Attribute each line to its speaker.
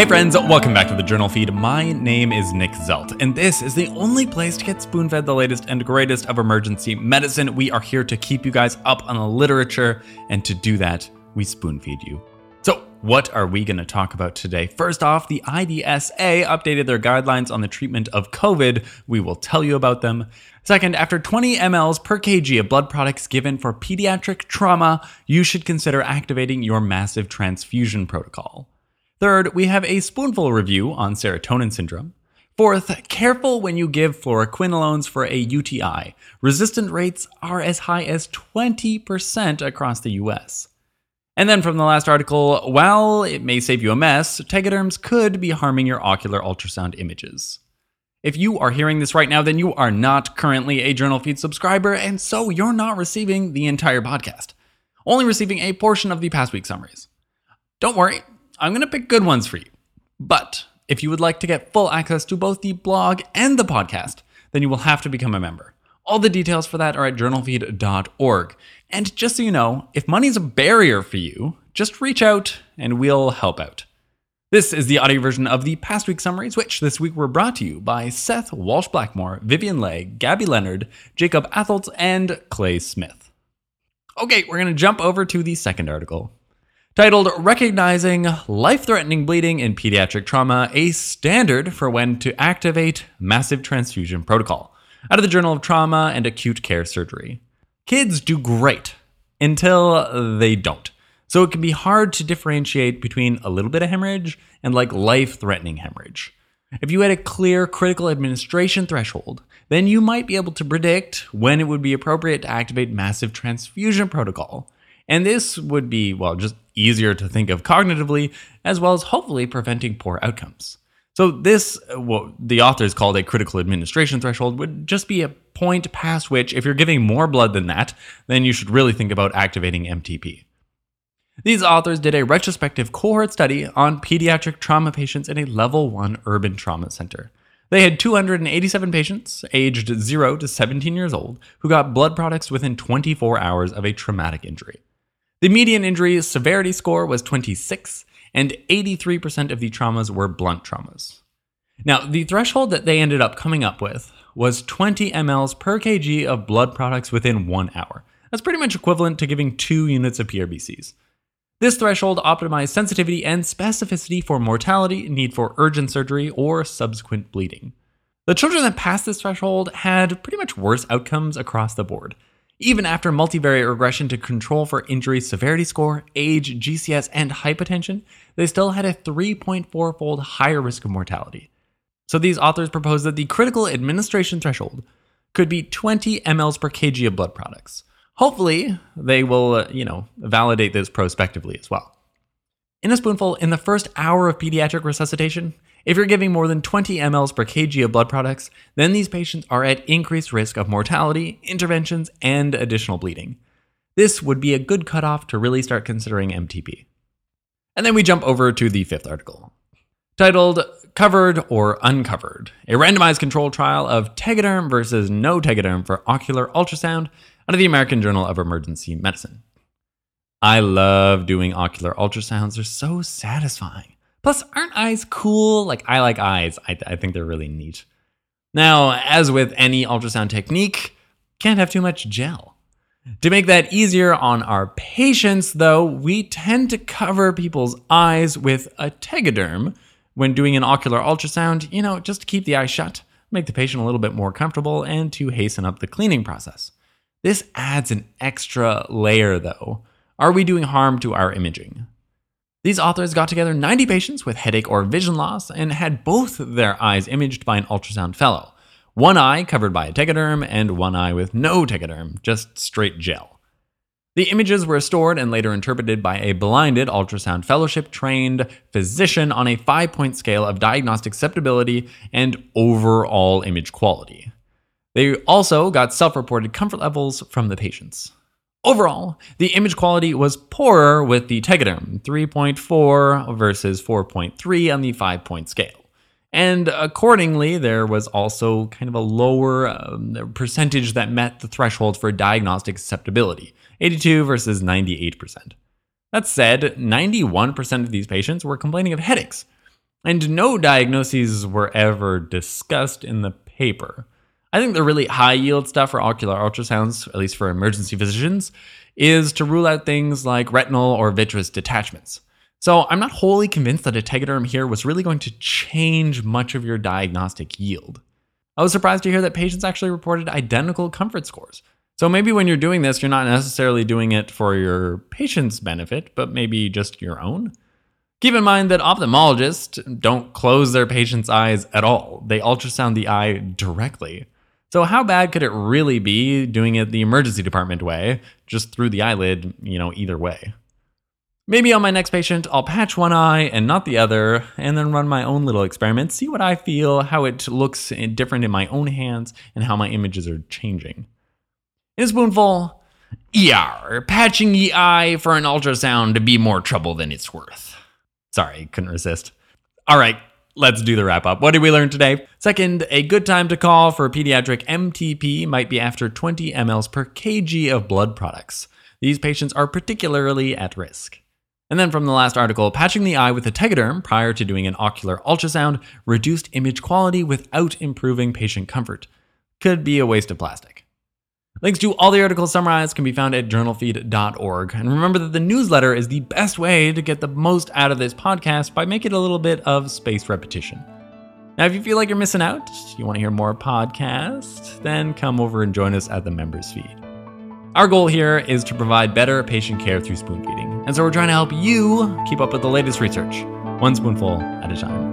Speaker 1: Hey friends, welcome back to the Journal Feed. My name is Nick Zelt, and this is the only place to get spoon fed the latest and greatest of emergency medicine. We are here to keep you guys up on the literature, and to do that, we spoon feed you. So, what are we going to talk about today? First off, the IDSA updated their guidelines on the treatment of COVID. We will tell you about them. Second, after 20 mLs per kg of blood products given for pediatric trauma, you should consider activating your massive transfusion protocol. Third, we have a spoonful review on serotonin syndrome. Fourth, careful when you give fluoroquinolones for a UTI. Resistant rates are as high as 20% across the US. And then from the last article, while it may save you a mess, tegaderms could be harming your ocular ultrasound images. If you are hearing this right now, then you are not currently a Journal Feed subscriber, and so you're not receiving the entire podcast, only receiving a portion of the past week summaries. Don't worry, I'm going to pick good ones for you. But if you would like to get full access to both the blog and the podcast, then you will have to become a member. All the details for that are at journalfeed.org. And just so you know, if money's a barrier for you, just reach out and we'll help out. This is the audio version of the past week summaries, which this week were brought to you by Seth Walsh Blackmore, Vivian Leigh, Gabby Leonard, Jacob Altholz, and Clay Smith. Okay, we're going to jump over to the second article titled Recognizing Life Threatening Bleeding in Pediatric Trauma, a Standard for When to Activate Massive Transfusion Protocol, out of the Journal of Trauma and Acute Care Surgery. Kids do great until they don't. So it can be hard to differentiate between a little bit of hemorrhage and like life threatening hemorrhage. If you had a clear critical administration threshold, then you might be able to predict when it would be appropriate to activate massive transfusion protocol. And this would be, well, just easier to think of cognitively, as well as hopefully preventing poor outcomes. So, this, what the authors called a critical administration threshold, would just be a point past which, if you're giving more blood than that, then you should really think about activating MTP. These authors did a retrospective cohort study on pediatric trauma patients in a level 1 urban trauma center. They had 287 patients aged 0 to 17 years old who got blood products within 24 hours of a traumatic injury. The median injury severity score was 26, and 83% of the traumas were blunt traumas. Now, the threshold that they ended up coming up with was 20 mLs per kg of blood products within one hour. That's pretty much equivalent to giving two units of PRBCs. This threshold optimized sensitivity and specificity for mortality, need for urgent surgery, or subsequent bleeding. The children that passed this threshold had pretty much worse outcomes across the board. Even after multivariate regression to control for injury severity score, age, GCS, and hypotension, they still had a 3.4 fold higher risk of mortality. So these authors propose that the critical administration threshold could be 20 mLs per kg of blood products. Hopefully, they will, uh, you know, validate this prospectively as well. In a spoonful, in the first hour of pediatric resuscitation, if you're giving more than 20 mLs per kg of blood products, then these patients are at increased risk of mortality, interventions, and additional bleeding. This would be a good cutoff to really start considering MTP. And then we jump over to the fifth article, titled Covered or Uncovered, a randomized control trial of Tegaderm versus no Tegaderm for ocular ultrasound out of the American Journal of Emergency Medicine. I love doing ocular ultrasounds, they're so satisfying. Plus, aren't eyes cool? Like, I like eyes. I, th- I think they're really neat. Now, as with any ultrasound technique, can't have too much gel. To make that easier on our patients, though, we tend to cover people's eyes with a tegaderm when doing an ocular ultrasound, you know, just to keep the eye shut, make the patient a little bit more comfortable, and to hasten up the cleaning process. This adds an extra layer, though. Are we doing harm to our imaging? These authors got together 90 patients with headache or vision loss and had both their eyes imaged by an ultrasound fellow. One eye covered by a tegaderm and one eye with no tegaderm, just straight gel. The images were stored and later interpreted by a blinded ultrasound fellowship trained physician on a five point scale of diagnostic acceptability and overall image quality. They also got self reported comfort levels from the patients. Overall, the image quality was poorer with the Tegaderm, 3.4 versus 4.3 on the 5 point scale. And accordingly, there was also kind of a lower um, percentage that met the threshold for diagnostic acceptability 82 versus 98%. That said, 91% of these patients were complaining of headaches. And no diagnoses were ever discussed in the paper. I think the really high yield stuff for ocular ultrasounds, at least for emergency physicians, is to rule out things like retinal or vitreous detachments. So I'm not wholly convinced that a tegaderm here was really going to change much of your diagnostic yield. I was surprised to hear that patients actually reported identical comfort scores. So maybe when you're doing this, you're not necessarily doing it for your patient's benefit, but maybe just your own. Keep in mind that ophthalmologists don't close their patient's eyes at all. They ultrasound the eye directly. So how bad could it really be doing it the emergency department way, just through the eyelid, you know, either way? Maybe on my next patient, I'll patch one eye and not the other, and then run my own little experiment, see what I feel, how it looks different in my own hands, and how my images are changing. In a spoonful, ER, patching the eye for an ultrasound to be more trouble than it's worth. Sorry, couldn't resist. All right, let's do the wrap up. What did we learn today? Second, a good time to call for pediatric MTP might be after 20 mLs per kg of blood products. These patients are particularly at risk. And then from the last article, patching the eye with a tegaderm prior to doing an ocular ultrasound reduced image quality without improving patient comfort. Could be a waste of plastic. Links to all the articles summarized can be found at journalfeed.org. And remember that the newsletter is the best way to get the most out of this podcast by making a little bit of spaced repetition. Now, if you feel like you're missing out, you want to hear more podcasts, then come over and join us at the members feed. Our goal here is to provide better patient care through spoon feeding, and so we're trying to help you keep up with the latest research, one spoonful at a time.